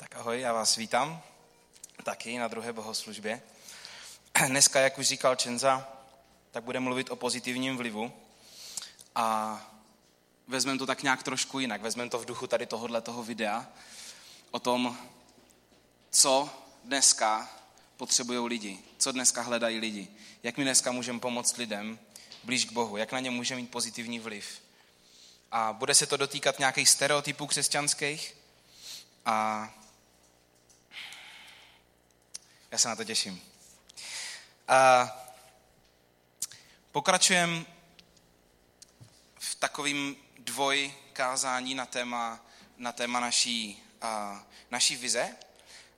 Tak ahoj, já vás vítám taky na druhé bohoslužbě. Dneska, jak už říkal Čenza, tak bude mluvit o pozitivním vlivu a vezmeme to tak nějak trošku jinak. Vezmeme to v duchu tady tohohle toho videa o tom, co dneska potřebují lidi, co dneska hledají lidi, jak my dneska můžeme pomoct lidem blíž k Bohu, jak na ně může mít pozitivní vliv. A bude se to dotýkat nějakých stereotypů křesťanských a já se na to těším. A pokračujeme v takovým dvojkázání na téma, na téma naší, a, naší vize.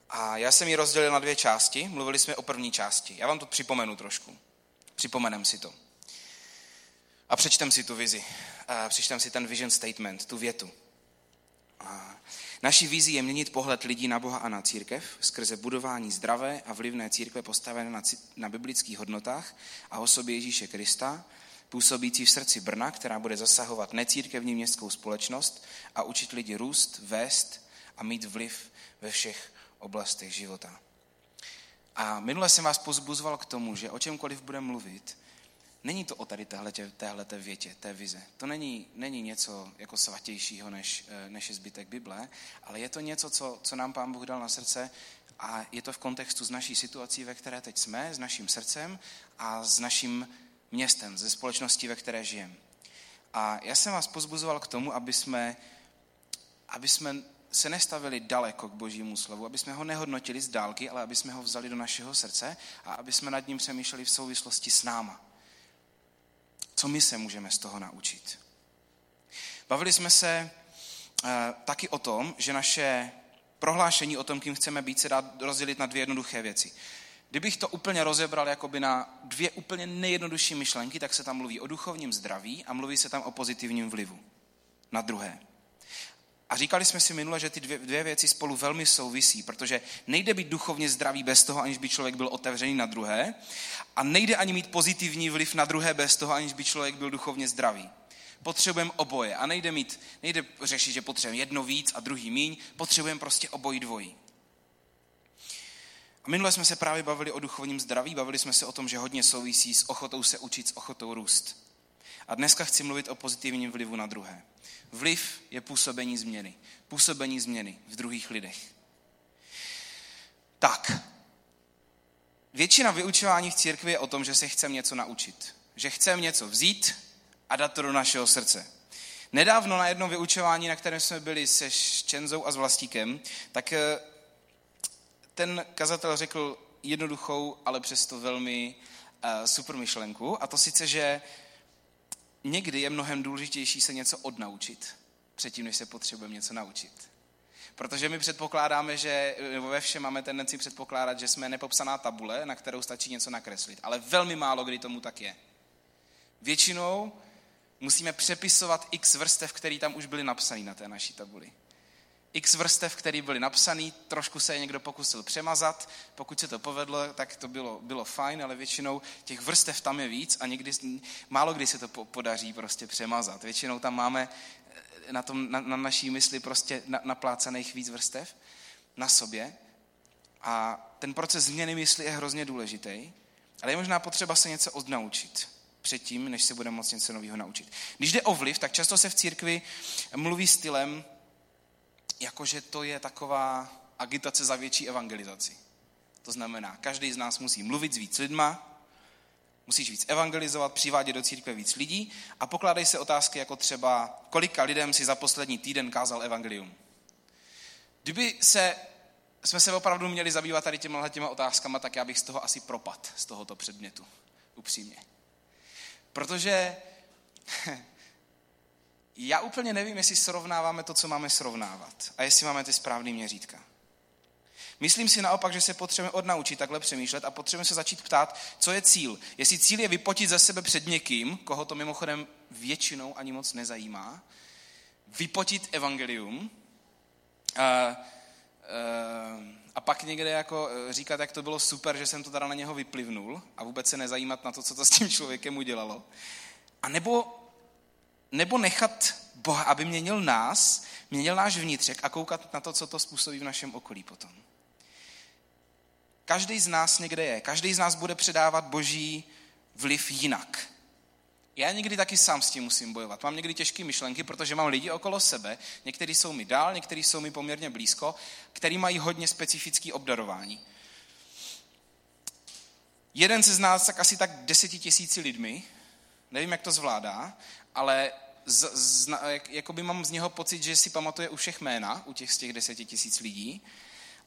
A já jsem ji rozdělil na dvě části. Mluvili jsme o první části. Já vám to připomenu trošku. Připomenem si to. A přečtem si tu vizi. A přečtem si ten vision statement, tu větu. A Naší vizí je měnit pohled lidí na Boha a na církev skrze budování zdravé a vlivné církve postavené na, na biblických hodnotách a osobě Ježíše Krista, působící v srdci Brna, která bude zasahovat necírkevní městskou společnost a učit lidi růst, vést a mít vliv ve všech oblastech života. A minule jsem vás pozbuzoval k tomu, že o čemkoliv budeme mluvit, Není to o tady téhletě, téhleté větě, té vize. To není, není něco jako svatějšího než, eh, než je zbytek Bible, ale je to něco, co, co nám Pán Bůh dal na srdce a je to v kontextu s naší situací, ve které teď jsme, s naším srdcem a s naším městem, ze společností, ve které žijeme. A já jsem vás pozbuzoval k tomu, aby jsme, aby jsme se nestavili daleko k božímu slovu, aby jsme ho nehodnotili z dálky, ale aby jsme ho vzali do našeho srdce a aby jsme nad ním přemýšleli v souvislosti s náma. Co my se můžeme z toho naučit? Bavili jsme se uh, taky o tom, že naše prohlášení o tom, kým chceme být, se dá rozdělit na dvě jednoduché věci. Kdybych to úplně rozebral jakoby na dvě úplně nejjednodušší myšlenky, tak se tam mluví o duchovním zdraví a mluví se tam o pozitivním vlivu. Na druhé. A říkali jsme si minule, že ty dvě, dvě věci spolu velmi souvisí, protože nejde být duchovně zdravý bez toho, aniž by člověk byl otevřený na druhé a nejde ani mít pozitivní vliv na druhé bez toho, aniž by člověk byl duchovně zdravý. Potřebujeme oboje a nejde, mít, nejde řešit, že potřebujeme jedno víc a druhý míň, potřebujeme prostě obojí dvojí. A minule jsme se právě bavili o duchovním zdraví, bavili jsme se o tom, že hodně souvisí s ochotou se učit, s ochotou růst. A dneska chci mluvit o pozitivním vlivu na druhé. Vliv je působení změny. Působení změny v druhých lidech. Tak, většina vyučování v církvi je o tom, že se chceme něco naučit. Že chceme něco vzít a dát to do našeho srdce. Nedávno na jednom vyučování, na kterém jsme byli se Ščenzou a s Vlastíkem, tak eh, ten kazatel řekl jednoduchou, ale přesto velmi uh, super myšlenku. A to sice, že někdy je mnohem důležitější se něco odnaučit, předtím, než se potřebujeme něco naučit. Protože my předpokládáme, že ve všem máme tendenci předpokládat, že jsme nepopsaná tabule, na kterou stačí něco nakreslit. Ale velmi málo kdy tomu tak je. Většinou musíme přepisovat x vrstev, které tam už byly napsané na té naší tabuli x vrstev, které byly napsané, trošku se je někdo pokusil přemazat, pokud se to povedlo, tak to bylo, bylo fajn, ale většinou těch vrstev tam je víc a někdy, málo kdy se to podaří prostě přemazat. Většinou tam máme eh, na, tom, na, na naší mysli prostě na, naplácaných víc vrstev na sobě a ten proces změny mysli je hrozně důležitý, ale je možná potřeba se něco odnaučit předtím, než se budeme moct něco nového naučit. Když jde o vliv, tak často se v církvi mluví stylem, jakože to je taková agitace za větší evangelizaci. To znamená, každý z nás musí mluvit s víc lidma, musíš víc evangelizovat, přivádět do církve víc lidí a pokládají se otázky jako třeba, kolika lidem si za poslední týden kázal evangelium. Kdyby se, jsme se opravdu měli zabývat tady těma, těma otázkama, tak já bych z toho asi propad, z tohoto předmětu, upřímně. Protože já úplně nevím, jestli srovnáváme to, co máme srovnávat a jestli máme ty správné měřítka. Myslím si naopak, že se potřebujeme odnaučit takhle přemýšlet a potřebujeme se začít ptát, co je cíl. Jestli cíl je vypotit ze sebe před někým, koho to mimochodem většinou ani moc nezajímá, vypotit evangelium a, a, a pak někde jako e, říkat, jak to bylo super, že jsem to teda na něho vyplivnul a vůbec se nezajímat na to, co to s tím člověkem udělalo. A nebo nebo nechat Boha, aby měnil nás, měnil náš vnitřek a koukat na to, co to způsobí v našem okolí potom. Každý z nás někde je. Každý z nás bude předávat boží vliv jinak. Já někdy taky sám s tím musím bojovat. Mám někdy těžké myšlenky, protože mám lidi okolo sebe, někteří jsou mi dál, někteří jsou mi poměrně blízko, který mají hodně specifický obdarování. Jeden se z nás tak asi tak deseti tisíci lidmi, nevím, jak to zvládá, ale z, z, jak, jakoby mám z něho pocit, že si pamatuje u všech jména, u těch z těch deseti tisíc lidí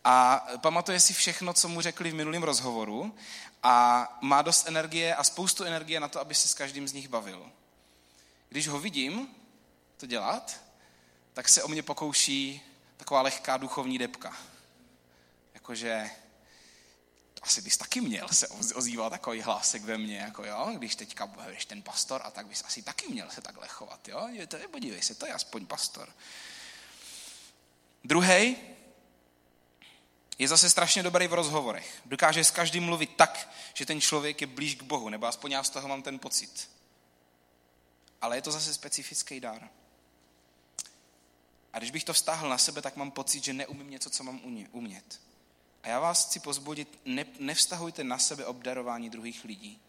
a pamatuje si všechno, co mu řekli v minulém rozhovoru a má dost energie a spoustu energie na to, aby se s každým z nich bavil. Když ho vidím to dělat, tak se o mě pokouší taková lehká duchovní depka. Jakože asi bys taky měl se ozýval takový hlásek ve mně, jako jo, když teďka budeš ten pastor a tak bys asi taky měl se takhle chovat, jo, to je, podívej se, to je aspoň pastor. Druhý je zase strašně dobrý v rozhovorech. Dokáže s každým mluvit tak, že ten člověk je blíž k Bohu, nebo aspoň já z toho mám ten pocit. Ale je to zase specifický dar. A když bych to vztáhl na sebe, tak mám pocit, že neumím něco, co mám umět. A já vás chci pozbudit, ne, nevztahujte na sebe obdarování druhých lidí.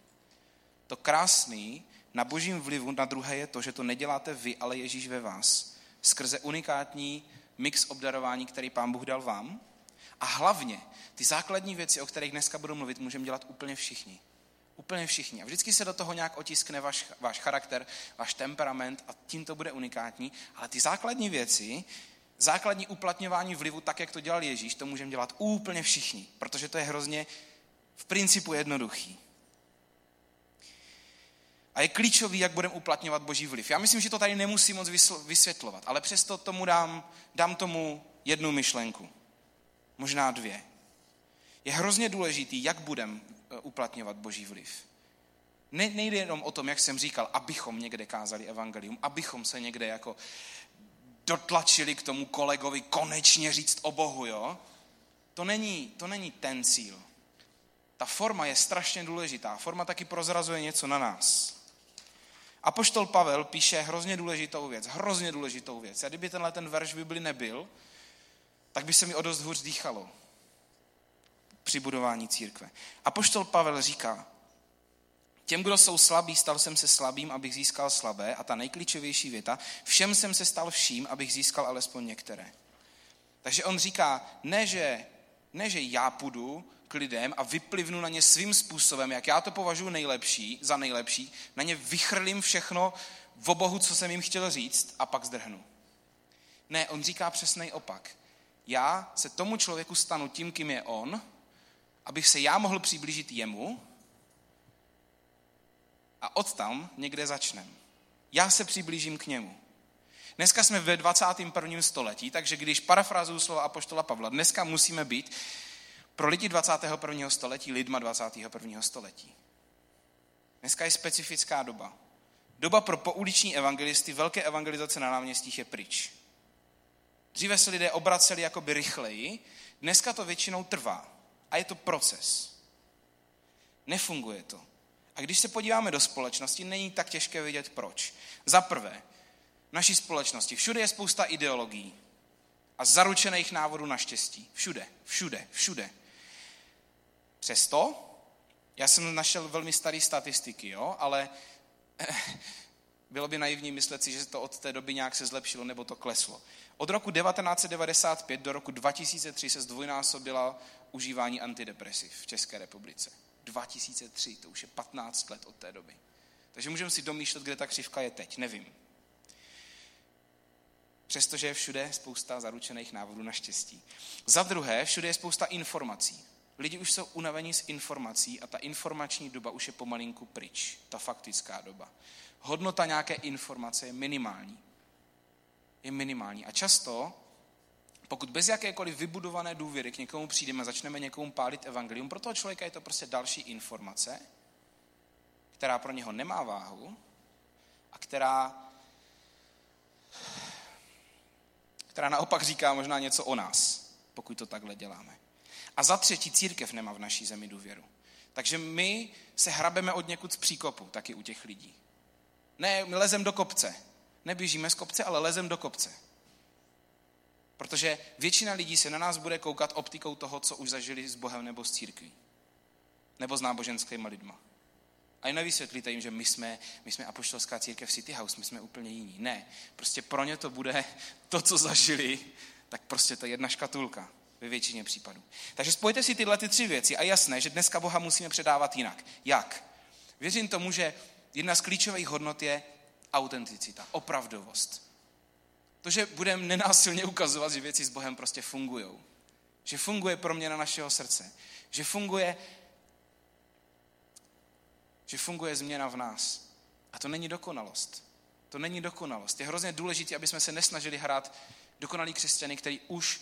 To krásný na božím vlivu na druhé je to, že to neděláte vy, ale Ježíš ve vás. Skrze unikátní mix obdarování, který pán Bůh dal vám. A hlavně, ty základní věci, o kterých dneska budu mluvit, můžeme dělat úplně všichni. Úplně všichni. A vždycky se do toho nějak otiskne váš, váš charakter, váš temperament a tím to bude unikátní. Ale ty základní věci základní uplatňování vlivu, tak jak to dělal Ježíš, to můžeme dělat úplně všichni, protože to je hrozně v principu jednoduchý. A je klíčový, jak budeme uplatňovat boží vliv. Já myslím, že to tady nemusím moc vysvětlovat, ale přesto tomu dám, dám tomu jednu myšlenku. Možná dvě. Je hrozně důležitý, jak budeme eh, uplatňovat boží vliv. Ne, nejde jenom o tom, jak jsem říkal, abychom někde kázali evangelium, abychom se někde jako dotlačili k tomu kolegovi konečně říct o Bohu, jo? To není, to není ten cíl. Ta forma je strašně důležitá. Forma taky prozrazuje něco na nás. A poštol Pavel píše hrozně důležitou věc, hrozně důležitou věc. A kdyby tenhle ten verš v Bibli nebyl, tak by se mi o dost hůř dýchalo při budování církve. A poštol Pavel říká, Těm, kdo jsou slabí, stal jsem se slabým, abych získal slabé. A ta nejklíčovější věta, všem jsem se stal vším, abych získal alespoň některé. Takže on říká, ne že, ne, že já půjdu k lidem a vyplivnu na ně svým způsobem, jak já to považuji nejlepší, za nejlepší, na ně vychrlím všechno v obohu, co jsem jim chtěl říct a pak zdrhnu. Ne, on říká přesný opak. Já se tomu člověku stanu tím, kým je on, abych se já mohl přiblížit jemu a od tam někde začneme. Já se přiblížím k němu. Dneska jsme ve 21. století, takže když parafrazuju slova Apoštola Pavla, dneska musíme být pro lidi 21. století lidma 21. století. Dneska je specifická doba. Doba pro pouliční evangelisty, velké evangelizace na náměstích je pryč. Dříve se lidé obraceli jakoby rychleji, dneska to většinou trvá. A je to proces. Nefunguje to. A když se podíváme do společnosti, není tak těžké vědět proč. Za prvé, v naší společnosti všude je spousta ideologií a zaručených návodů na štěstí. Všude, všude, všude. Přesto, já jsem našel velmi staré statistiky, jo, ale bylo by naivní myslet si, že to od té doby nějak se zlepšilo nebo to kleslo. Od roku 1995 do roku 2003 se zdvojnásobila užívání antidepresiv v České republice. 2003, to už je 15 let od té doby. Takže můžeme si domýšlet, kde ta křivka je teď, nevím. Přestože je všude spousta zaručených návodů na štěstí. Za druhé, všude je spousta informací. Lidi už jsou unavení z informací a ta informační doba už je pomalinku pryč, ta faktická doba. Hodnota nějaké informace je minimální. Je minimální. A často pokud bez jakékoliv vybudované důvěry k někomu přijdeme, začneme někomu pálit evangelium, pro toho člověka je to prostě další informace, která pro něho nemá váhu a která, která naopak říká možná něco o nás, pokud to takhle děláme. A za třetí, církev nemá v naší zemi důvěru. Takže my se hrabeme od někud z příkopu, taky u těch lidí. Ne, my lezem do kopce. neběžíme z kopce, ale lezem do kopce. Protože většina lidí se na nás bude koukat optikou toho, co už zažili s Bohem nebo s církví. Nebo s náboženskými lidma. A nevysvětlíte jim, že my jsme, my jsme apoštolská církev City House, my jsme úplně jiní. Ne, prostě pro ně to bude to, co zažili, tak prostě to je jedna škatulka ve většině případů. Takže spojte si tyhle ty tři věci a jasné, že dneska Boha musíme předávat jinak. Jak? Věřím tomu, že jedna z klíčových hodnot je autenticita, opravdovost. To, že budeme nenásilně ukazovat, že věci s Bohem prostě fungují. Že funguje proměna našeho srdce. Že funguje, že funguje změna v nás. A to není dokonalost. To není dokonalost. Je hrozně důležité, aby jsme se nesnažili hrát dokonalý křesťany, který už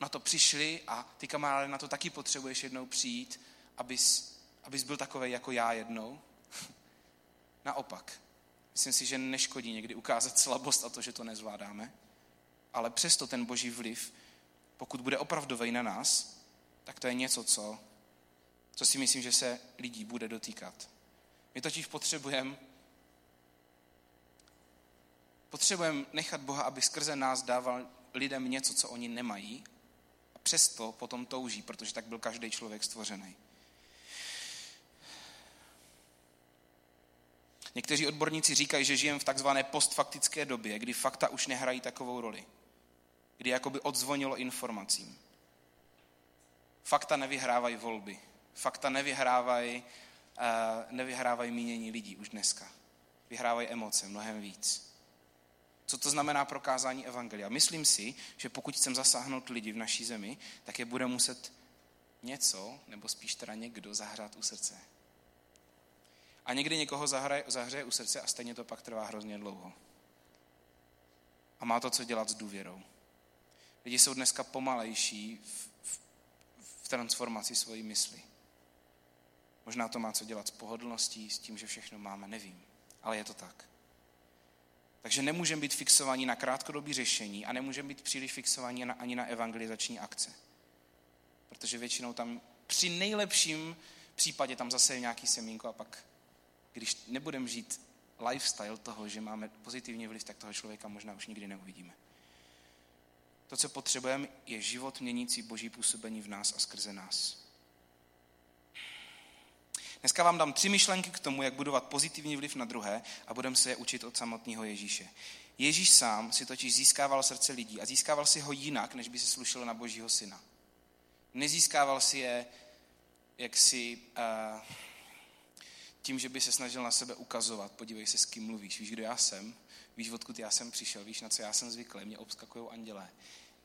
na to přišli a ty kamarády na to taky potřebuješ jednou přijít, abys, abys byl takový jako já jednou. Naopak. Myslím si, že neškodí někdy ukázat slabost a to, že to nezvládáme. Ale přesto ten boží vliv, pokud bude opravdový na nás, tak to je něco, co, co si myslím, že se lidí bude dotýkat. My totiž potřebujeme potřebujeme nechat Boha, aby skrze nás dával lidem něco, co oni nemají a přesto potom touží, protože tak byl každý člověk stvořený. Někteří odborníci říkají, že žijeme v takzvané postfaktické době, kdy fakta už nehrají takovou roli. Kdy jakoby odzvonilo informacím. Fakta nevyhrávají volby. Fakta nevyhrávají, uh, nevyhrávají mínění lidí už dneska. Vyhrávají emoce mnohem víc. Co to znamená prokázání evangelia? Myslím si, že pokud chcem zasáhnout lidi v naší zemi, tak je bude muset něco, nebo spíš teda někdo, zahřát u srdce. A někdy někoho zahraje, zahřeje u srdce a stejně to pak trvá hrozně dlouho. A má to co dělat s důvěrou. Lidi jsou dneska pomalejší v, v, v transformaci svojí mysli. Možná to má co dělat s pohodlností, s tím, že všechno máme, nevím. Ale je to tak. Takže nemůžeme být fixovaní na krátkodobí řešení a nemůžeme být příliš fixovaní ani na evangelizační akce. Protože většinou tam při nejlepším případě tam zase je nějaký semínko a pak když nebudeme žít lifestyle toho, že máme pozitivní vliv, tak toho člověka možná už nikdy neuvidíme. To, co potřebujeme, je život měnící boží působení v nás a skrze nás. Dneska vám dám tři myšlenky k tomu, jak budovat pozitivní vliv na druhé a budeme se je učit od samotného Ježíše. Ježíš sám si totiž získával srdce lidí a získával si ho jinak, než by se slušelo na božího syna. Nezískával si je jaksi uh, tím, že by se snažil na sebe ukazovat, podívej se, s kým mluvíš, víš, kdo já jsem, víš, odkud já jsem přišel, víš, na co já jsem zvyklý, mě obskakují andělé.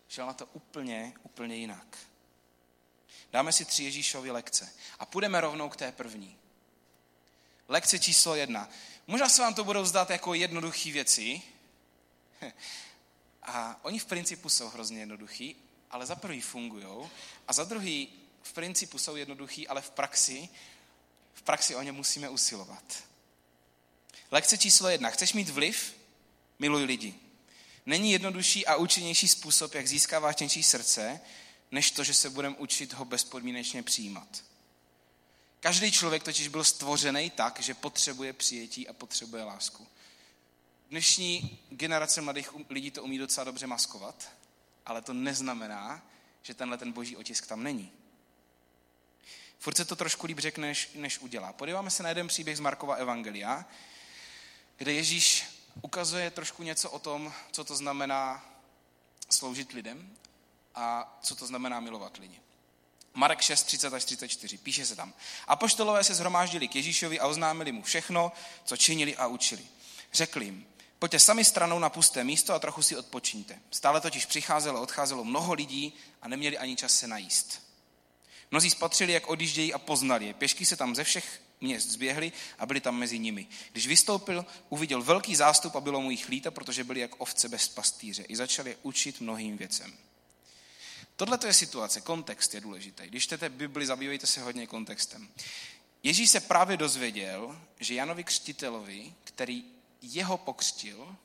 Šel na to úplně, úplně jinak. Dáme si tři Ježíšovy lekce a půjdeme rovnou k té první. Lekce číslo jedna. Možná se vám to budou zdát jako jednoduché věci. A oni v principu jsou hrozně jednoduchý, ale za prvý fungují a za druhý v principu jsou jednoduchý, ale v praxi v praxi o ně musíme usilovat. Lekce číslo jedna. Chceš mít vliv? Miluj lidi. Není jednodušší a účinnější způsob, jak získáváš něčí srdce, než to, že se budeme učit ho bezpodmínečně přijímat. Každý člověk totiž byl stvořený tak, že potřebuje přijetí a potřebuje lásku. Dnešní generace mladých lidí to umí docela dobře maskovat, ale to neznamená, že tenhle ten boží otisk tam není. Furt se to trošku líp řekne, než, než udělá. Podíváme se na jeden příběh z Markova Evangelia, kde Ježíš ukazuje trošku něco o tom, co to znamená sloužit lidem a co to znamená milovat lidi. Marek 6, 30 až 34, píše se tam. Apoštolové se zhromáždili k Ježíšovi a oznámili mu všechno, co činili a učili. Řekli jim, pojďte sami stranou na pusté místo a trochu si odpočíňte. Stále totiž přicházelo a odcházelo mnoho lidí a neměli ani čas se najíst. Mnozí spatřili, jak odjíždějí a poznali je. Pěšky se tam ze všech měst zběhli a byli tam mezi nimi. Když vystoupil, uviděl velký zástup a bylo mu jich líto, protože byli jak ovce bez pastýře. I začali učit mnohým věcem. Tohle je situace, kontext je důležitý. Když čtete Bibli, zabývejte se hodně kontextem. Ježíš se právě dozvěděl, že Janovi křtitelovi, který jeho pokřtil,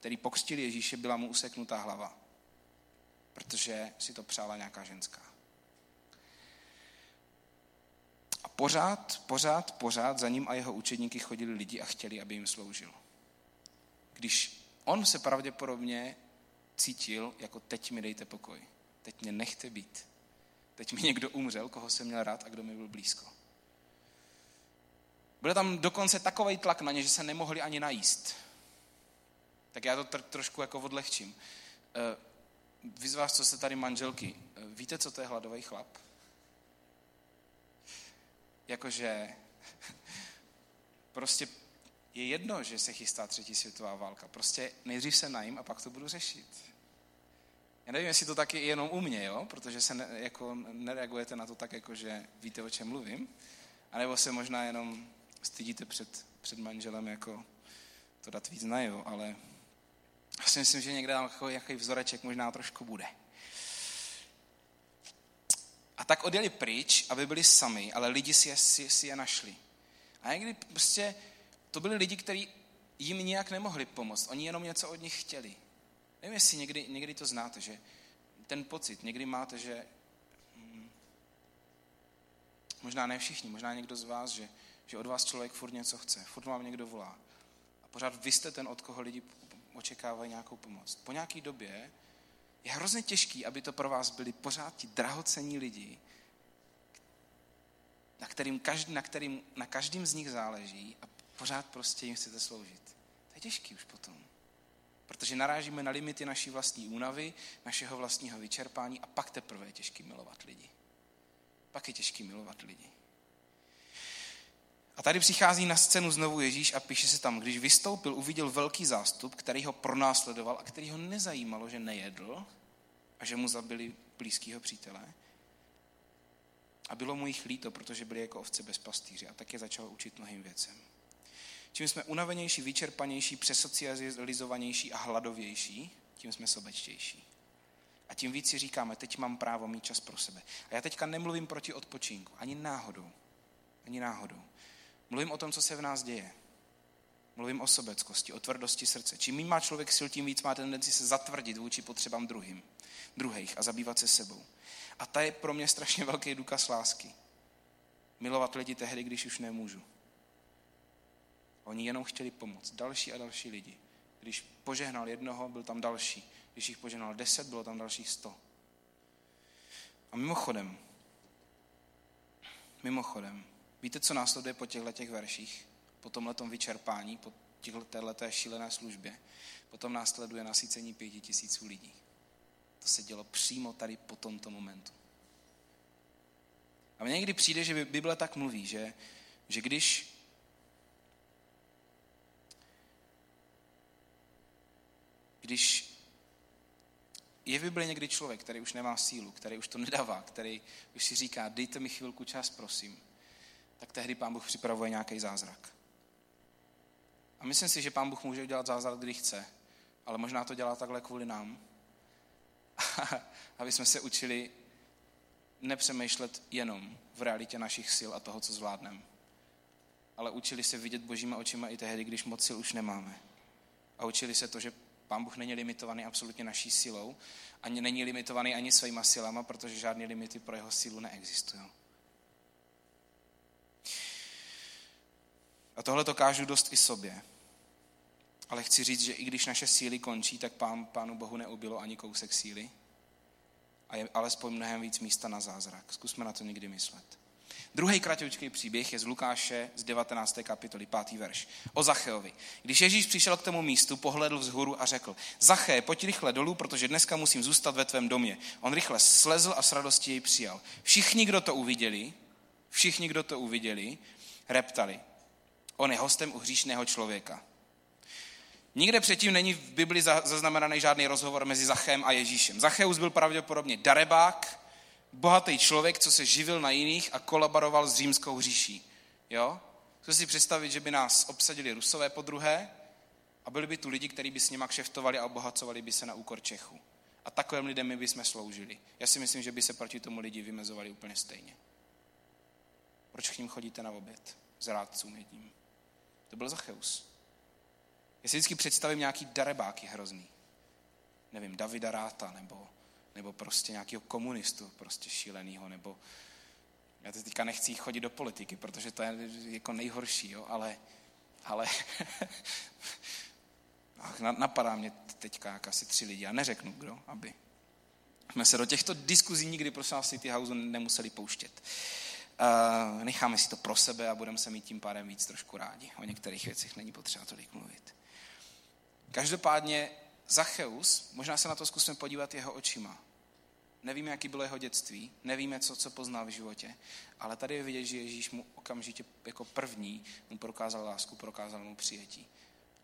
který pokřtil Ježíše, byla mu useknutá hlava. Protože si to přála nějaká ženská. A pořád, pořád, pořád za ním a jeho učedníky chodili lidi a chtěli, aby jim sloužil. Když on se pravděpodobně cítil, jako teď mi dejte pokoj. Teď mě nechte být. Teď mi někdo umřel, koho jsem měl rád a kdo mi byl blízko. Byl tam dokonce takový tlak na ně, že se nemohli ani najíst. Tak já to tr- trošku jako odlehčím. Eh, vy z vás, co jste tady manželky, eh, víte, co to je hladový chlap? Jakože prostě je jedno, že se chystá třetí světová válka. Prostě nejdřív se najím a pak to budu řešit. Já nevím, jestli to taky je jenom u mě, jo? protože se ne, jako nereagujete na to tak, jako že víte, o čem mluvím. A nebo se možná jenom stydíte před, před manželem jako to dát víc najevo, ale já si myslím, že někde jako jaký vzoreček možná trošku bude. A tak odjeli pryč, aby byli sami, ale lidi si je, si, si je našli. A někdy prostě to byli lidi, kteří jim nijak nemohli pomoct. Oni jenom něco od nich chtěli. Nevím, jestli někdy, někdy to znáte, že ten pocit, někdy máte, že hm, možná ne všichni, možná někdo z vás, že, že od vás člověk furt něco chce, furt vám někdo volá. A pořád vy jste ten, od koho lidi očekávají nějakou pomoc. Po nějaké době je hrozně těžký, aby to pro vás byli pořád ti drahocení lidi, na, kterým každý, na, kterým, na každým z nich záleží a pořád prostě jim chcete sloužit. To je těžký už potom. Protože narážíme na limity naší vlastní únavy, našeho vlastního vyčerpání a pak teprve je těžký milovat lidi. Pak je těžký milovat lidi. A tady přichází na scénu znovu Ježíš a píše se tam, když vystoupil, uviděl velký zástup, který ho pronásledoval a který ho nezajímalo, že nejedl a že mu zabili blízkého přítele. A bylo mu jich líto, protože byli jako ovce bez pastýře a tak je začal učit mnohým věcem. Čím jsme unavenější, vyčerpanější, přesocializovanější a hladovější, tím jsme sobečtější. A tím víc si říkáme, teď mám právo mít čas pro sebe. A já teďka nemluvím proti odpočinku, ani náhodou. Ani náhodou. Mluvím o tom, co se v nás děje. Mluvím o sobeckosti, o tvrdosti srdce. Čím má člověk sil, tím víc má tendenci se zatvrdit vůči potřebám druhým, druhých a zabývat se sebou. A ta je pro mě strašně velký důkaz lásky. Milovat lidi tehdy, když už nemůžu. Oni jenom chtěli pomoct. Další a další lidi. Když požehnal jednoho, byl tam další. Když jich požehnal deset, bylo tam dalších sto. A mimochodem, mimochodem, víte, co následuje po těchto těch verších? Po tomhletom vyčerpání, po této šílené službě? Potom následuje nasycení pěti tisíců lidí. To se dělo přímo tady po tomto momentu. A mně někdy přijde, že Bible tak mluví, že, že když když je v Bibli někdy člověk, který už nemá sílu, který už to nedává, který už si říká, dejte mi chvilku čas, prosím, tak tehdy pán Bůh připravuje nějaký zázrak. A myslím si, že pán Bůh může udělat zázrak, kdy chce, ale možná to dělá takhle kvůli nám. Aby jsme se učili nepřemýšlet jenom v realitě našich sil a toho, co zvládneme. Ale učili se vidět božíma očima i tehdy, když moc sil už nemáme. A učili se to, že Pán Bůh není limitovaný absolutně naší silou, ani není limitovaný ani svýma silama, protože žádné limity pro jeho sílu neexistují. A tohle to kážu dost i sobě. Ale chci říct, že i když naše síly končí, tak pán, Pánu Bohu neubylo ani kousek síly. A je alespoň mnohem víc místa na zázrak. Zkusme na to někdy myslet. Druhý kratoučký příběh je z Lukáše z 19. kapitoly, 5. verš. O Zacheovi. Když Ježíš přišel k tomu místu, pohledl vzhůru a řekl, Zaché, pojď rychle dolů, protože dneska musím zůstat ve tvém domě. On rychle slezl a s radostí jej přijal. Všichni, kdo to uviděli, všichni, kdo to uviděli, reptali. On je hostem u hříšného člověka. Nikde předtím není v Bibli zaznamenaný žádný rozhovor mezi Zachem a Ježíšem. Zacheus byl pravděpodobně darebák, bohatý člověk, co se živil na jiných a kolaboroval s římskou říší. Jo? Chci si představit, že by nás obsadili rusové po druhé a byli by tu lidi, kteří by s nima kšeftovali a obohacovali by se na úkor Čechu. A takovým lidem my bychom sloužili. Já si myslím, že by se proti tomu lidi vymezovali úplně stejně. Proč k ním chodíte na oběd? S rádcům jedním. To byl Zacheus. Já si vždycky představím nějaký darebáky hrozný. Nevím, Davida Ráta, nebo nebo prostě nějakého komunistu prostě šílenýho, nebo já teď teďka nechci chodit do politiky, protože to je jako nejhorší, jo, ale, ale Ach, napadá mě teďka jak asi tři lidi, já neřeknu kdo, aby jsme se do těchto diskuzí nikdy, prosím vás, City House nemuseli pouštět. Uh, necháme si to pro sebe a budeme se mít tím pádem víc trošku rádi. O některých věcech není potřeba tolik mluvit. Každopádně Zacheus, možná se na to zkusíme podívat jeho očima. Nevíme, jaký bylo jeho dětství, nevíme, co, co poznal v životě, ale tady je vidět, že Ježíš mu okamžitě jako první mu prokázal lásku, prokázal mu přijetí.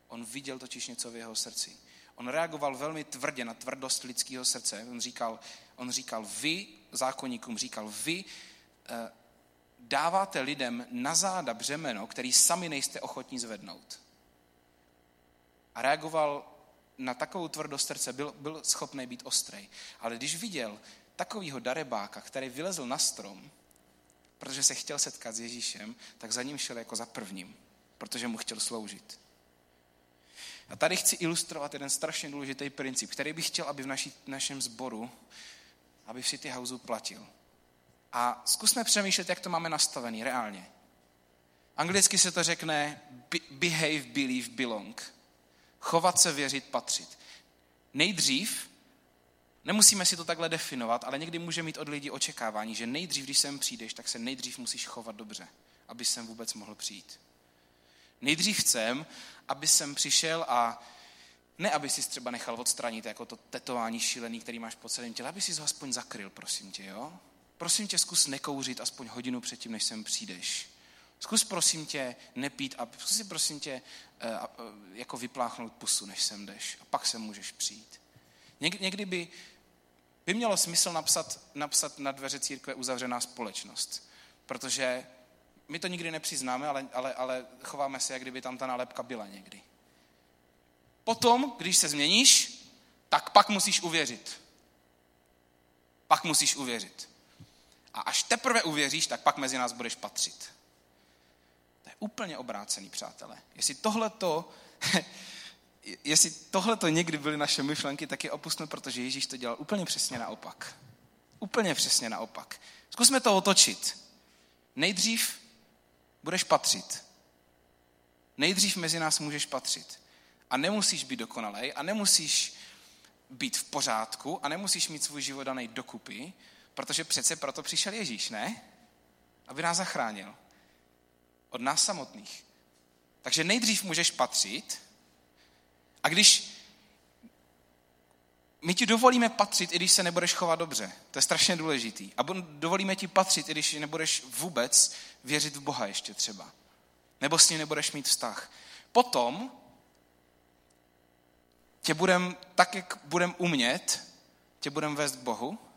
On viděl totiž něco v jeho srdci. On reagoval velmi tvrdě na tvrdost lidského srdce. On říkal, on říkal vy, zákonníkům říkal, vy eh, dáváte lidem na záda břemeno, který sami nejste ochotní zvednout. A reagoval na takovou tvrdost srdce, byl, byl schopný být ostrej. Ale když viděl takového darebáka, který vylezl na strom, protože se chtěl setkat s Ježíšem, tak za ním šel jako za prvním, protože mu chtěl sloužit. A tady chci ilustrovat jeden strašně důležitý princip, který bych chtěl, aby v naší, našem sboru, aby v City Houseu platil. A zkusme přemýšlet, jak to máme nastavený reálně. Anglicky se to řekne behave, believe, belong. Chovat se, věřit, patřit. Nejdřív, nemusíme si to takhle definovat, ale někdy může mít od lidí očekávání, že nejdřív, když sem přijdeš, tak se nejdřív musíš chovat dobře, aby sem vůbec mohl přijít. Nejdřív chcem, aby sem přišel a ne, aby si třeba nechal odstranit jako to tetování šílený, který máš po celém těle, aby si ho aspoň zakryl, prosím tě, jo? Prosím tě, zkus nekouřit aspoň hodinu předtím, než sem přijdeš. Zkus prosím tě nepít a zkus si prosím tě eh, eh, jako vypláchnout pusu, než sem jdeš. A pak sem můžeš přijít. Někdy by, by mělo smysl napsat, napsat na dveře církve uzavřená společnost. Protože my to nikdy nepřiznáme, ale, ale, ale chováme se, jak kdyby tam ta nálepka byla někdy. Potom, když se změníš, tak pak musíš uvěřit. Pak musíš uvěřit. A až teprve uvěříš, tak pak mezi nás budeš patřit. To je úplně obrácený, přátelé. Jestli tohleto, jestli tohleto někdy byly naše myšlenky, tak je opustme, protože Ježíš to dělal úplně přesně naopak. Úplně přesně naopak. Zkusme to otočit. Nejdřív budeš patřit. Nejdřív mezi nás můžeš patřit. A nemusíš být dokonalej a nemusíš být v pořádku a nemusíš mít svůj život daný dokupy, protože přece proto přišel Ježíš, ne? Aby nás zachránil. Od nás samotných. Takže nejdřív můžeš patřit a když my ti dovolíme patřit, i když se nebudeš chovat dobře. To je strašně důležitý. A dovolíme ti patřit, i když nebudeš vůbec věřit v Boha ještě třeba. Nebo s ním nebudeš mít vztah. Potom tě budem, tak jak budem umět, tě budem vést k Bohu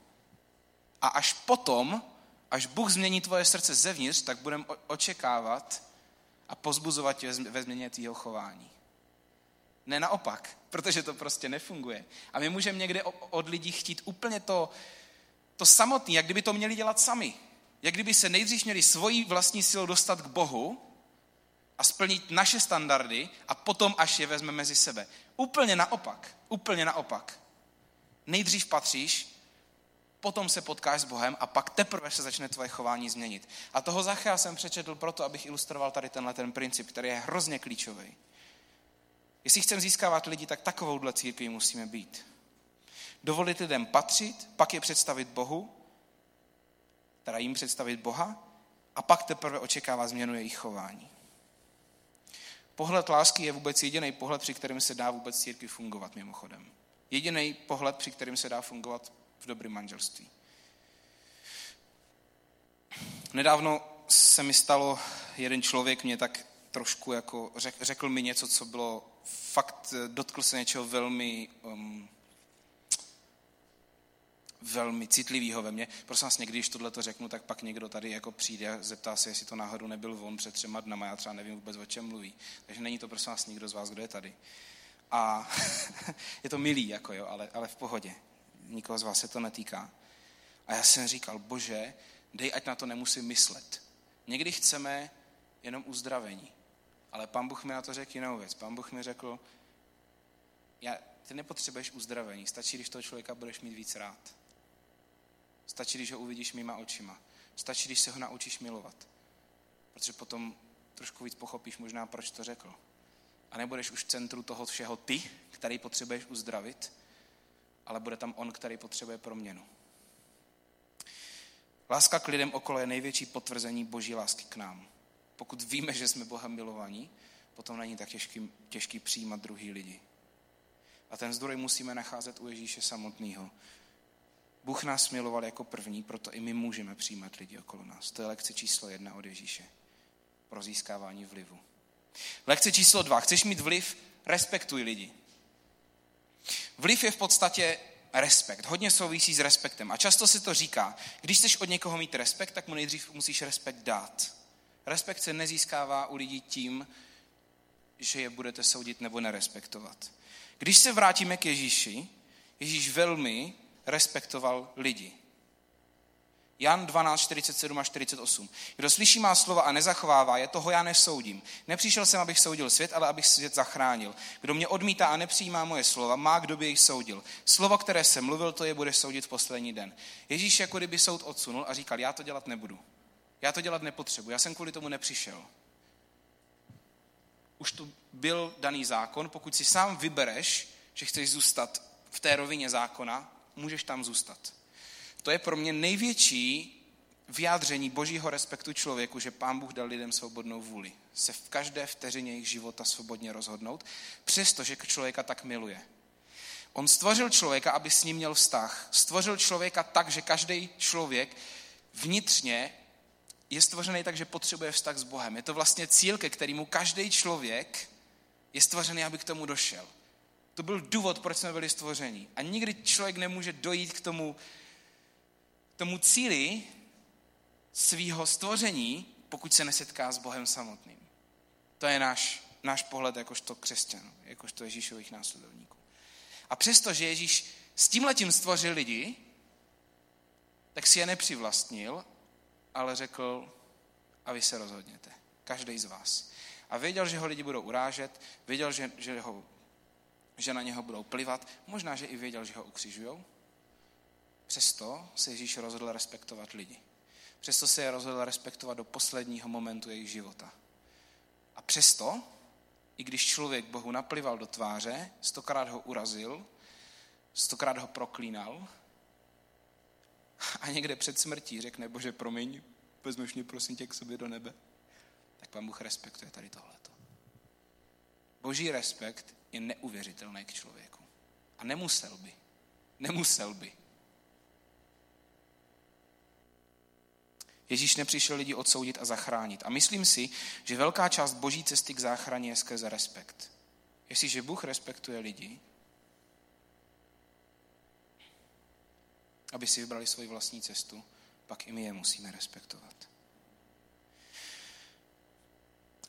a až potom, až Bůh změní tvoje srdce zevnitř, tak budeme očekávat a pozbuzovat tě ve změně tvého chování. Ne naopak, protože to prostě nefunguje. A my můžeme někde od lidí chtít úplně to, to samotné, jak kdyby to měli dělat sami. Jak kdyby se nejdřív měli svoji vlastní silou dostat k Bohu a splnit naše standardy a potom až je vezme mezi sebe. Úplně naopak. Úplně naopak. Nejdřív patříš potom se potkáš s Bohem a pak teprve se začne tvoje chování změnit. A toho Zachea jsem přečetl proto, abych ilustroval tady tenhle ten princip, který je hrozně klíčový. Jestli chceme získávat lidi, tak takovouhle církví musíme být. Dovolit lidem patřit, pak je představit Bohu, teda jim představit Boha, a pak teprve očekává změnu jejich chování. Pohled lásky je vůbec jediný pohled, při kterém se dá vůbec církvi fungovat, mimochodem. Jediný pohled, při kterém se dá fungovat v dobrém manželství. Nedávno se mi stalo, jeden člověk mě tak trošku jako řekl mi něco, co bylo fakt, dotkl se něčeho velmi, um, velmi citlivého ve mně. Prosím vás, někdy, když tohle to řeknu, tak pak někdo tady jako přijde a zeptá se, jestli to náhodou nebyl on před třema dnama, já třeba nevím vůbec, o čem mluví. Takže není to, prosím vás, nikdo z vás, kdo je tady. A je to milý, jako jo, ale, ale v pohodě nikoho z vás se to netýká. A já jsem říkal, bože, dej, ať na to nemusím myslet. Někdy chceme jenom uzdravení. Ale pán Bůh mi na to řekl jinou věc. Pán Bůh mi řekl, já, ty nepotřebuješ uzdravení, stačí, když toho člověka budeš mít víc rád. Stačí, když ho uvidíš mýma očima. Stačí, když se ho naučíš milovat. Protože potom trošku víc pochopíš možná, proč to řekl. a nebudeš už v centru toho všeho ty, který potřebuješ uzdravit, ale bude tam on, který potřebuje proměnu. Láska k lidem okolo je největší potvrzení boží lásky k nám. Pokud víme, že jsme Bohem milovaní, potom není tak těžký, těžký přijímat druhý lidi. A ten zdroj musíme nacházet u Ježíše samotného. Bůh nás miloval jako první, proto i my můžeme přijímat lidi okolo nás. To je lekce číslo jedna od Ježíše. Pro získávání vlivu. Lekce číslo dva. Chceš mít vliv? Respektuj lidi. Vliv je v podstatě respekt. Hodně souvisí s respektem. A často se to říká, když chceš od někoho mít respekt, tak mu nejdřív musíš respekt dát. Respekt se nezískává u lidí tím, že je budete soudit nebo nerespektovat. Když se vrátíme k Ježíši, Ježíš velmi respektoval lidi. Jan 12, 47 a 48. Kdo slyší má slova a nezachovává je, toho já nesoudím. Nepřišel jsem, abych soudil svět, ale abych svět zachránil. Kdo mě odmítá a nepřijímá moje slova, má kdo by jich soudil. Slovo, které jsem mluvil, to je bude soudit v poslední den. Ježíš jako kdyby soud odsunul a říkal, já to dělat nebudu. Já to dělat nepotřebuji, já jsem kvůli tomu nepřišel. Už tu byl daný zákon, pokud si sám vybereš, že chceš zůstat v té rovině zákona, můžeš tam zůstat. To je pro mě největší vyjádření božího respektu člověku, že pán Bůh dal lidem svobodnou vůli. Se v každé vteřině jejich života svobodně rozhodnout, přestože člověka tak miluje. On stvořil člověka, aby s ním měl vztah. Stvořil člověka tak, že každý člověk vnitřně je stvořený tak, že potřebuje vztah s Bohem. Je to vlastně cíl, ke kterému každý člověk je stvořený, aby k tomu došel. To byl důvod, proč jsme byli stvoření. A nikdy člověk nemůže dojít k tomu, tomu cíli svého stvoření, pokud se nesetká s Bohem samotným. To je náš, náš pohled jakožto křesťanů, jakožto Ježíšových následovníků. A přesto, že Ježíš s tímhletím stvořil lidi, tak si je nepřivlastnil, ale řekl, a vy se rozhodněte. Každý z vás. A věděl, že ho lidi budou urážet, věděl, že, že, ho, že na něho budou plivat, možná, že i věděl, že ho ukřižujou. Přesto se Ježíš rozhodl respektovat lidi. Přesto se je rozhodl respektovat do posledního momentu jejich života. A přesto, i když člověk Bohu naplival do tváře, stokrát ho urazil, stokrát ho proklínal, a někde před smrtí řekne, bože, promiň, vezmeš mě prosím tě k sobě do nebe, tak pán Bůh respektuje tady tohleto. Boží respekt je neuvěřitelný k člověku. A nemusel by. Nemusel by. Ježíš nepřišel lidi odsoudit a zachránit. A myslím si, že velká část boží cesty k záchraně je skrze respekt. Jestliže Bůh respektuje lidi, aby si vybrali svoji vlastní cestu, pak i my je musíme respektovat.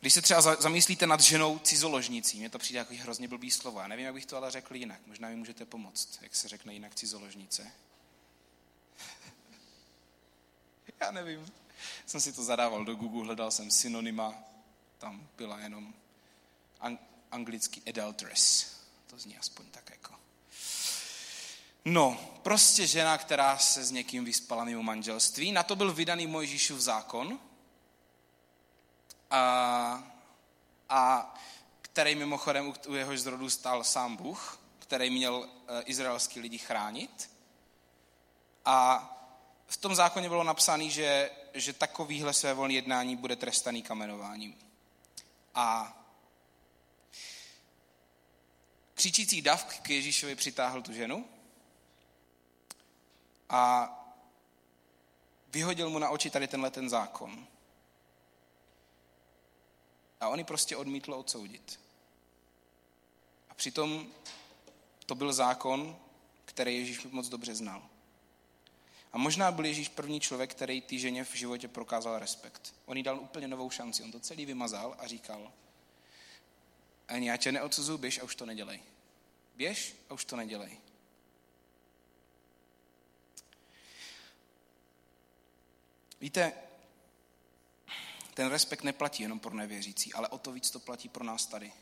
Když se třeba zamyslíte nad ženou cizoložnicí, mně to přijde jako hrozně blbý slovo. Já nevím, jak bych to ale řekl jinak. Možná mi můžete pomoct, jak se řekne jinak cizoložnice. Já nevím. Jsem si to zadával do Google, hledal jsem synonyma. Tam byla jenom anglický adulteress. To zní aspoň tak jako. No, prostě žena, která se s někým vyspala mimo manželství. Na to byl vydaný Mojžíšův zákon, a, a který mimochodem u jehož zrodu stál sám Bůh, který měl e, izraelský lidi chránit. A v tom zákoně bylo napsané, že, že takovýhle svévolné jednání bude trestaný kamenováním. A křičící dav k Ježíšovi přitáhl tu ženu a vyhodil mu na oči tady tenhle ten zákon. A on ji prostě odmítl odsoudit. A přitom to byl zákon, který Ježíš moc dobře znal. A možná byl Ježíš první člověk, který té ženě v životě prokázal respekt. On jí dal úplně novou šanci. On to celý vymazal a říkal, ani já tě neodsuzuju, běž a už to nedělej. Běž a už to nedělej. Víte, ten respekt neplatí jenom pro nevěřící, ale o to víc to platí pro nás tady.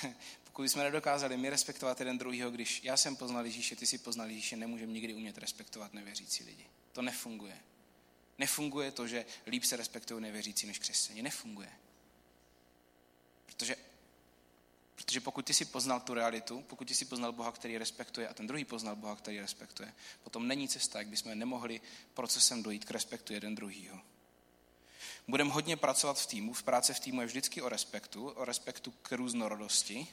Pokud jsme nedokázali my respektovat jeden druhýho, když já jsem poznal Ježíše, ty si poznal Ježíše, nemůžeme nikdy umět respektovat nevěřící lidi. To nefunguje. Nefunguje to, že líp se respektují nevěřící než křesťané. Nefunguje. Protože Protože pokud ty si poznal tu realitu, pokud ty si poznal Boha, který respektuje a ten druhý poznal Boha, který respektuje, potom není cesta, jak bychom nemohli procesem dojít k respektu jeden druhýho. Budeme hodně pracovat v týmu. V práci v týmu je vždycky o respektu, o respektu k různorodosti.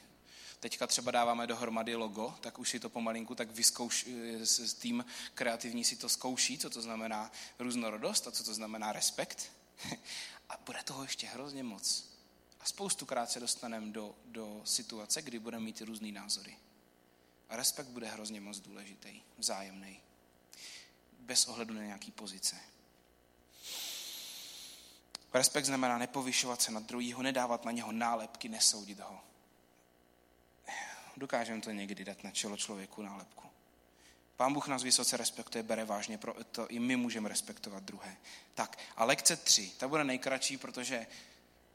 Teďka třeba dáváme dohromady logo, tak už si to pomalinku tak vyzkouš, s tým kreativní si to zkouší, co to znamená různorodost a co to znamená respekt. A bude toho ještě hrozně moc. A spoustukrát se dostaneme do, do situace, kdy budeme mít různý názory. A respekt bude hrozně moc důležitý, vzájemný. Bez ohledu na nějaký pozice. Respekt znamená nepovyšovat se na druhýho, nedávat na něho nálepky, nesoudit ho. Dokážeme to někdy dát na čelo člověku nálepku. Pán Bůh nás vysoce respektuje, bere vážně, to i my můžeme respektovat druhé. Tak, a lekce tři, ta bude nejkratší, protože,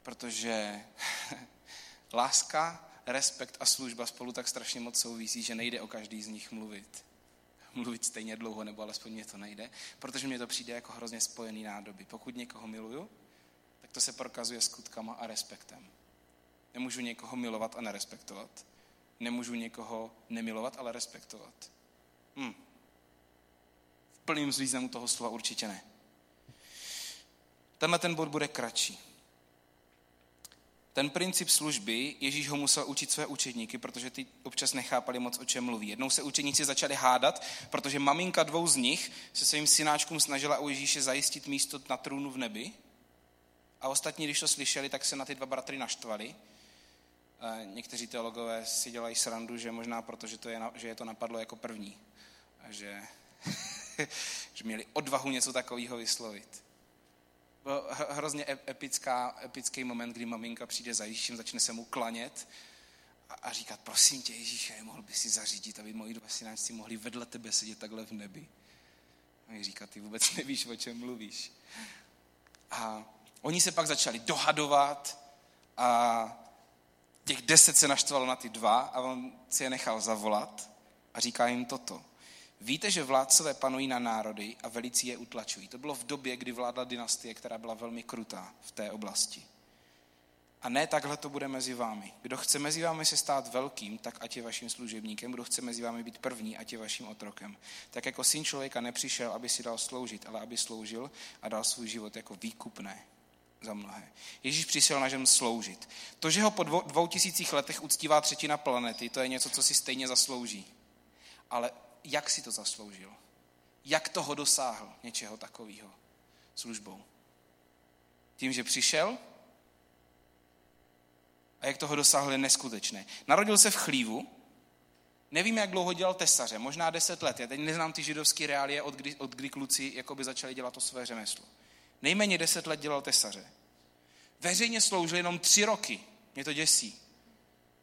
protože láska, respekt a služba spolu tak strašně moc souvisí, že nejde o každý z nich mluvit. Mluvit stejně dlouho, nebo alespoň mě to nejde, protože mně to přijde jako hrozně spojený nádoby. Pokud někoho miluju, to se prokazuje skutkama a respektem. Nemůžu někoho milovat a nerespektovat. Nemůžu někoho nemilovat, ale respektovat. Hm. V plným významu toho slova určitě ne. Tenhle ten bod bude kratší. Ten princip služby, Ježíš ho musel učit své učedníky, protože ty občas nechápali moc, o čem mluví. Jednou se učeníci začali hádat, protože maminka dvou z nich se svým synáčkům snažila u Ježíše zajistit místo na trůnu v nebi. A ostatní, když to slyšeli, tak se na ty dva bratry naštvali. Někteří teologové si dělají srandu, že možná proto, že, to je, že je to napadlo jako první. A že, že měli odvahu něco takového vyslovit. Byl hrozně epická, epický moment, kdy maminka přijde za Ježíšem, začne se mu klanět a, a říkat, prosím tě Ježíše, mohl by si zařídit, aby moji dva synáčci mohli vedle tebe sedět takhle v nebi. A říká, ty vůbec nevíš, o čem mluvíš. A oni se pak začali dohadovat a těch deset se naštvalo na ty dva a on si je nechal zavolat a říká jim toto. Víte, že vládcové panují na národy a velicí je utlačují. To bylo v době, kdy vládla dynastie, která byla velmi krutá v té oblasti. A ne takhle to bude mezi vámi. Kdo chce mezi vámi se stát velkým, tak ať je vaším služebníkem. Kdo chce mezi vámi být první, ať je vaším otrokem. Tak jako syn člověka nepřišel, aby si dal sloužit, ale aby sloužil a dal svůj život jako výkupné za mnohé. Ježíš přišel na žem sloužit. To, že ho po dvou, dvou tisících letech uctívá třetina planety, to je něco, co si stejně zaslouží. Ale jak si to zasloužil? Jak toho dosáhl něčeho takového službou? Tím, že přišel a jak toho dosáhl je neskutečné. Narodil se v chlívu, nevíme, jak dlouho dělal tesaře, možná deset let. Já teď neznám ty židovské reálie, od kdy, od kdy kluci jakoby začali dělat to své řemeslo. Nejméně deset let dělal tesaře. Veřejně sloužil jenom tři roky. Mě to děsí.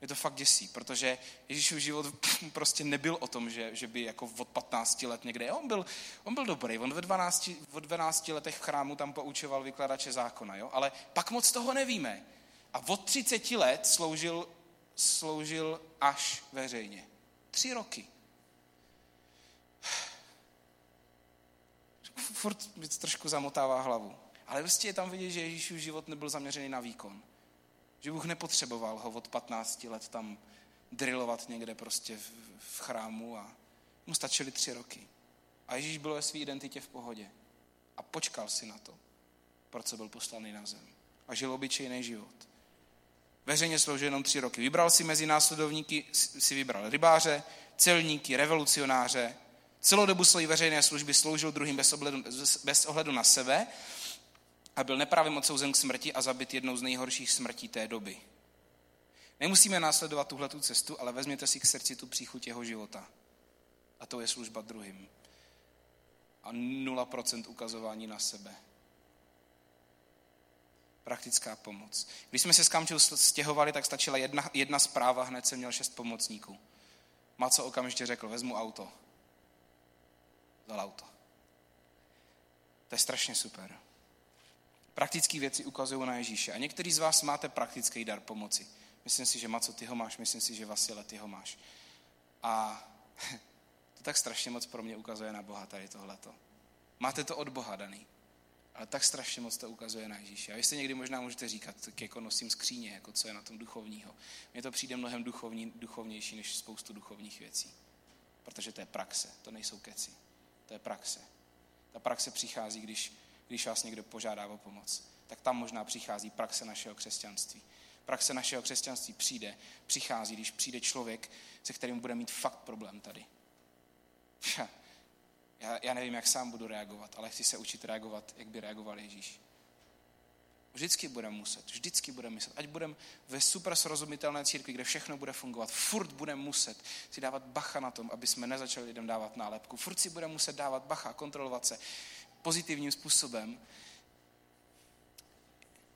Mě to fakt děsí, protože Ježíšův život prostě nebyl o tom, že, že by jako od 15 let někde. On byl, on byl dobrý, on ve 12, od 12 letech v chrámu tam poučoval vykladače zákona, jo? ale pak moc toho nevíme. A od 30 let sloužil, sloužil až veřejně. Tři roky. Furt trošku zamotává hlavu. Ale prostě je tam vidět, že Ježíšův život nebyl zaměřený na výkon. Že Bůh nepotřeboval ho od 15 let tam drilovat někde prostě v, v chrámu a mu stačily tři roky. A Ježíš byl ve své identitě v pohodě. A počkal si na to, proč byl poslaný na zem. A žil obyčejný život. Veřejně sloužil jenom tři roky. Vybral si mezi následovníky, si vybral rybáře, celníky, revolucionáře. Celou dobu své veřejné služby sloužil druhým bez, ohledu, bez ohledu na sebe a byl neprávem odsouzen k smrti a zabit jednou z nejhorších smrtí té doby. Nemusíme následovat tuhle cestu, ale vezměte si k srdci tu příchuť jeho života. A to je služba druhým. A 0% ukazování na sebe. Praktická pomoc. Když jsme se s Kamčou stěhovali, tak stačila jedna, jedna zpráva, hned jsem měl šest pomocníků. Maco okamžitě řekl, vezmu auto. Dal auto. To je strašně super. Praktické věci ukazují na Ježíše. A některý z vás máte praktický dar pomoci. Myslím si, že Maco, ty ho máš, myslím si, že Vasile, ty ho máš. A to tak strašně moc pro mě ukazuje na Boha tady tohleto. Máte to od Boha daný. Ale tak strašně moc to ukazuje na Ježíše. A vy někdy možná můžete říkat, tak jako nosím skříně, jako co je na tom duchovního. Mně to přijde mnohem duchovní, duchovnější než spoustu duchovních věcí. Protože to je praxe, to nejsou keci. To je praxe. Ta praxe přichází, když, když vás někdo požádá o pomoc. Tak tam možná přichází praxe našeho křesťanství. Praxe našeho křesťanství přijde, přichází, když přijde člověk, se kterým bude mít fakt problém tady. Já, já nevím, jak sám budu reagovat, ale chci se učit reagovat, jak by reagoval Ježíš. Vždycky budeme muset, vždycky budeme muset. Ať budeme ve super srozumitelné církvi, kde všechno bude fungovat, furt budeme muset si dávat bacha na tom, aby jsme nezačali lidem dávat nálepku. Furt si budeme muset dávat bacha, kontrolovat se pozitivním způsobem,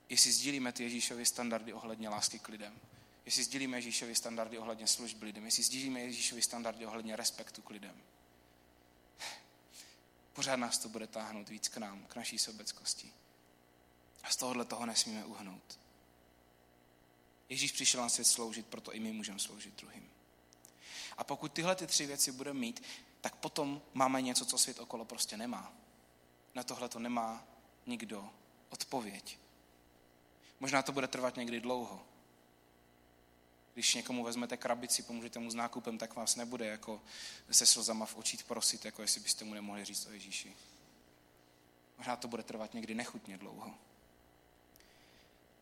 jestli sdílíme ty Ježíšovy standardy ohledně lásky k lidem, jestli sdílíme Ježíšovy standardy ohledně služby lidem, jestli sdílíme Ježíšovy standardy ohledně respektu k lidem. Pořád nás to bude táhnout víc k nám, k naší sobeckosti. A z tohohle toho nesmíme uhnout. Ježíš přišel na svět sloužit, proto i my můžeme sloužit druhým. A pokud tyhle ty tři věci budeme mít, tak potom máme něco, co svět okolo prostě nemá. Na tohle to nemá nikdo odpověď. Možná to bude trvat někdy dlouho. Když někomu vezmete krabici, pomůžete mu s nákupem, tak vás nebude jako se slzama v očích prosit, jako jestli byste mu nemohli říct o Ježíši. Možná to bude trvat někdy nechutně dlouho.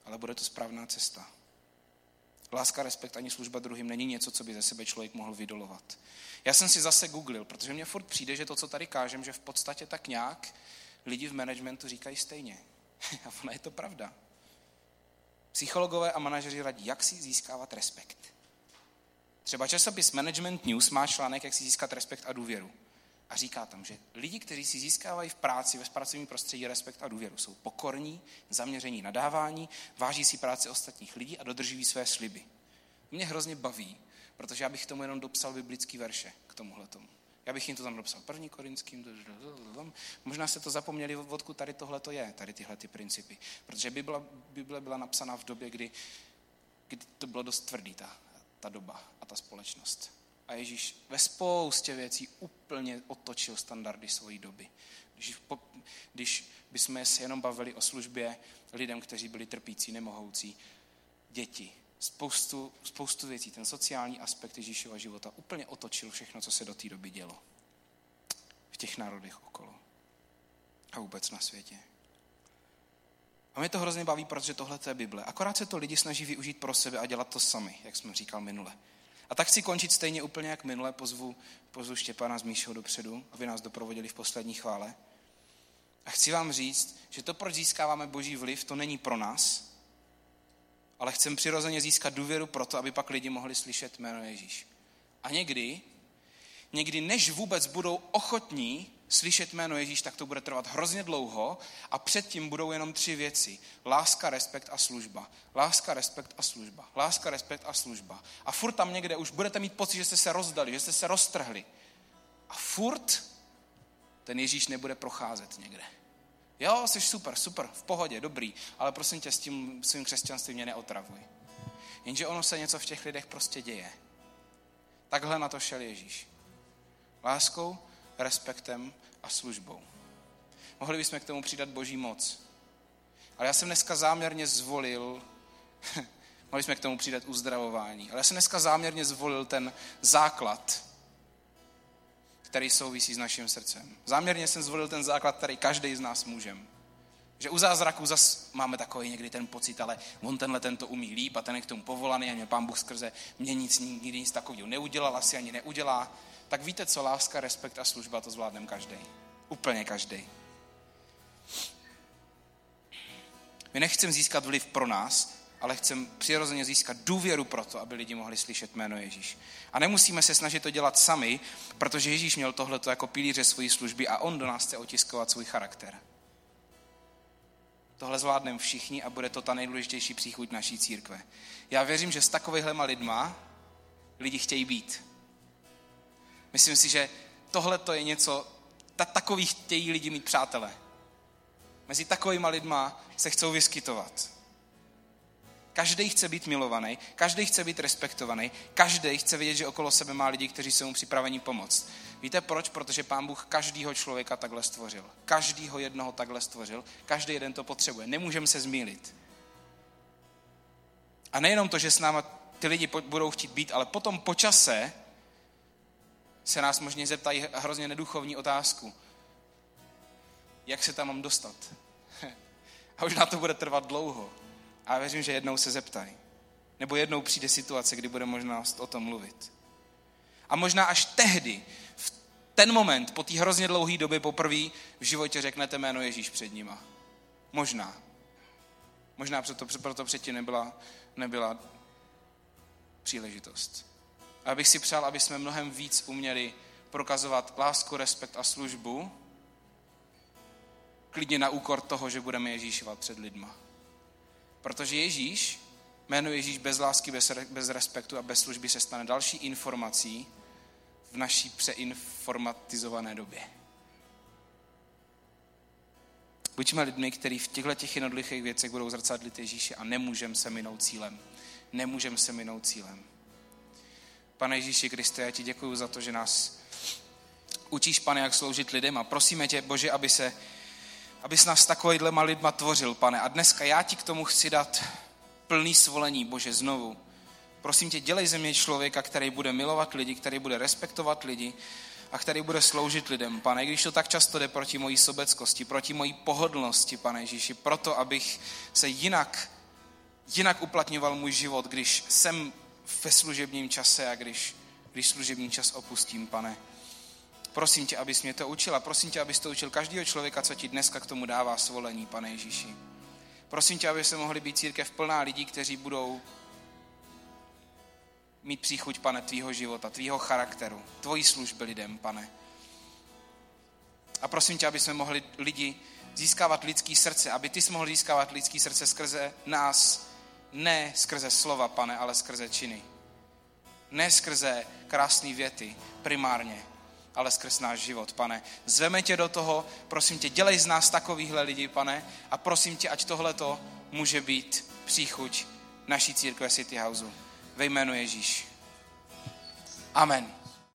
Ale bude to správná cesta. Láska, respekt ani služba druhým není něco, co by ze sebe člověk mohl vydolovat. Já jsem si zase googlil, protože mně furt přijde, že to, co tady kážem, že v podstatě tak nějak lidi v managementu říkají stejně. A ona je to pravda. Psychologové a manažeři radí, jak si získávat respekt. Třeba časopis Management News má článek, jak si získat respekt a důvěru. A říká tam, že lidi, kteří si získávají v práci, ve pracovním prostředí respekt a důvěru, jsou pokorní, zaměření na dávání, váží si práci ostatních lidí a dodržují své sliby. Mě hrozně baví, protože já bych tomu jenom dopsal biblický verše k tomuhle tomu. Já bych jim to tam dopsal první korinským. Možná se to zapomněli, odkud tady tohle to je, tady tyhle ty principy. Protože Bible, Bible byla napsaná v době, kdy, kdy to bylo dost tvrdý, ta, ta doba a ta společnost. A Ježíš ve spoustě věcí úplně otočil standardy svojí doby. Když, po, když bychom se jenom bavili o službě lidem, kteří byli trpící, nemohoucí, děti, spoustu, spoustu věcí. Ten sociální aspekt Ježíšova života úplně otočil všechno, co se do té doby dělo. V těch národech okolo. A vůbec na světě. A mě to hrozně baví, protože tohle je Bible. Akorát se to lidi snaží využít pro sebe a dělat to sami, jak jsme říkal minule. A tak chci končit stejně úplně jak minule. Pozvu, pozvu Štěpana z Míšou dopředu, aby nás doprovodili v poslední chvále. A chci vám říct, že to, proč získáváme boží vliv, to není pro nás, ale chcem přirozeně získat důvěru pro to, aby pak lidi mohli slyšet jméno Ježíš. A někdy, někdy než vůbec budou ochotní slyšet jméno Ježíš, tak to bude trvat hrozně dlouho a předtím budou jenom tři věci. Láska, respekt a služba. Láska, respekt a služba. Láska, respekt a služba. A furt tam někde už budete mít pocit, že jste se rozdali, že jste se roztrhli. A furt ten Ježíš nebude procházet někde. Jo, jsi super, super, v pohodě, dobrý, ale prosím tě, s tím svým křesťanstvím mě neotravuj. Jenže ono se něco v těch lidech prostě děje. Takhle na to šel Ježíš. Láskou, respektem a službou. Mohli bychom k tomu přidat boží moc. Ale já jsem dneska záměrně zvolil, mohli jsme k tomu přidat uzdravování, ale já jsem dneska záměrně zvolil ten základ, který souvisí s naším srdcem. Záměrně jsem zvolil ten základ, který každý z nás může. Že u zázraku zas máme takový někdy ten pocit, ale on tenhle ten to umí líp a ten je k tomu povolaný a mě pán Bůh skrze mě nic, nikdy nic takového neudělal, asi ani neudělá. Tak víte co, láska, respekt a služba, to zvládnem každý. Úplně každý. My nechceme získat vliv pro nás, ale chceme přirozeně získat důvěru pro to, aby lidi mohli slyšet jméno Ježíš. A nemusíme se snažit to dělat sami, protože Ježíš měl tohleto jako pilíře svojí služby a on do nás chce otiskovat svůj charakter. Tohle zvládneme všichni a bude to ta nejdůležitější příchuť naší církve. Já věřím, že s takovýhlema lidma lidi chtějí být. Myslím si, že tohle to je něco, ta, takový chtějí lidi mít přátele. Mezi takovýma lidma se chcou vyskytovat. Každý chce být milovaný, každý chce být respektovaný, každý chce vědět, že okolo sebe má lidi, kteří jsou mu připraveni pomoct. Víte proč? Protože pán Bůh každýho člověka takhle stvořil. Každýho jednoho takhle stvořil. Každý jeden to potřebuje. Nemůžeme se zmílit. A nejenom to, že s náma ty lidi budou chtít být, ale potom po čase se nás možná zeptají hrozně neduchovní otázku. Jak se tam mám dostat? A už na to bude trvat dlouho. A já věřím, že jednou se zeptají. Nebo jednou přijde situace, kdy bude možnost o tom mluvit. A možná až tehdy, v ten moment, po té hrozně dlouhé době poprvé v životě řeknete jméno Ježíš před nima. Možná. Možná proto, proto předtím nebyla, nebyla příležitost. A abych si přál, aby jsme mnohem víc uměli prokazovat lásku, respekt a službu, klidně na úkor toho, že budeme Ježíšovat před lidma. Protože Ježíš, jméno Ježíš bez lásky, bez, bez respektu a bez služby se stane další informací v naší přeinformatizované době. Buďme lidmi, kteří v těchto těch jednoduchých věcech budou zrcadlit Ježíše a nemůžeme se minout cílem. Nemůžeme se minout cílem. Pane Ježíši Kriste, já ti děkuji za to, že nás učíš, pane, jak sloužit lidem a prosíme tě, Bože, aby se abys nás takovýhlema lidma tvořil, pane. A dneska já ti k tomu chci dát plný svolení, Bože, znovu. Prosím tě, dělej ze mě člověka, který bude milovat lidi, který bude respektovat lidi a který bude sloužit lidem, pane. Když to tak často jde proti mojí sobeckosti, proti mojí pohodlnosti, pane Ježíši, proto, abych se jinak, jinak uplatňoval můj život, když jsem ve služebním čase a když, když služební čas opustím, pane. Prosím tě, abys mě to učila. Prosím tě, abys to učil každého člověka, co ti dneska k tomu dává svolení, pane Ježíši. Prosím tě, aby se mohli být církev plná lidí, kteří budou mít příchuť, pane, tvýho života, tvýho charakteru, tvojí služby lidem, pane. A prosím tě, aby jsme mohli lidi získávat lidský srdce, aby ty jsi mohl získávat lidský srdce skrze nás, ne skrze slova, pane, ale skrze činy. Ne skrze krásné věty, primárně, ale skrz náš život, pane. Zveme tě do toho, prosím tě, dělej z nás takovýhle lidi, pane, a prosím tě, ať tohleto může být příchuť naší církve City Houseu. Ve jménu Ježíš. Amen.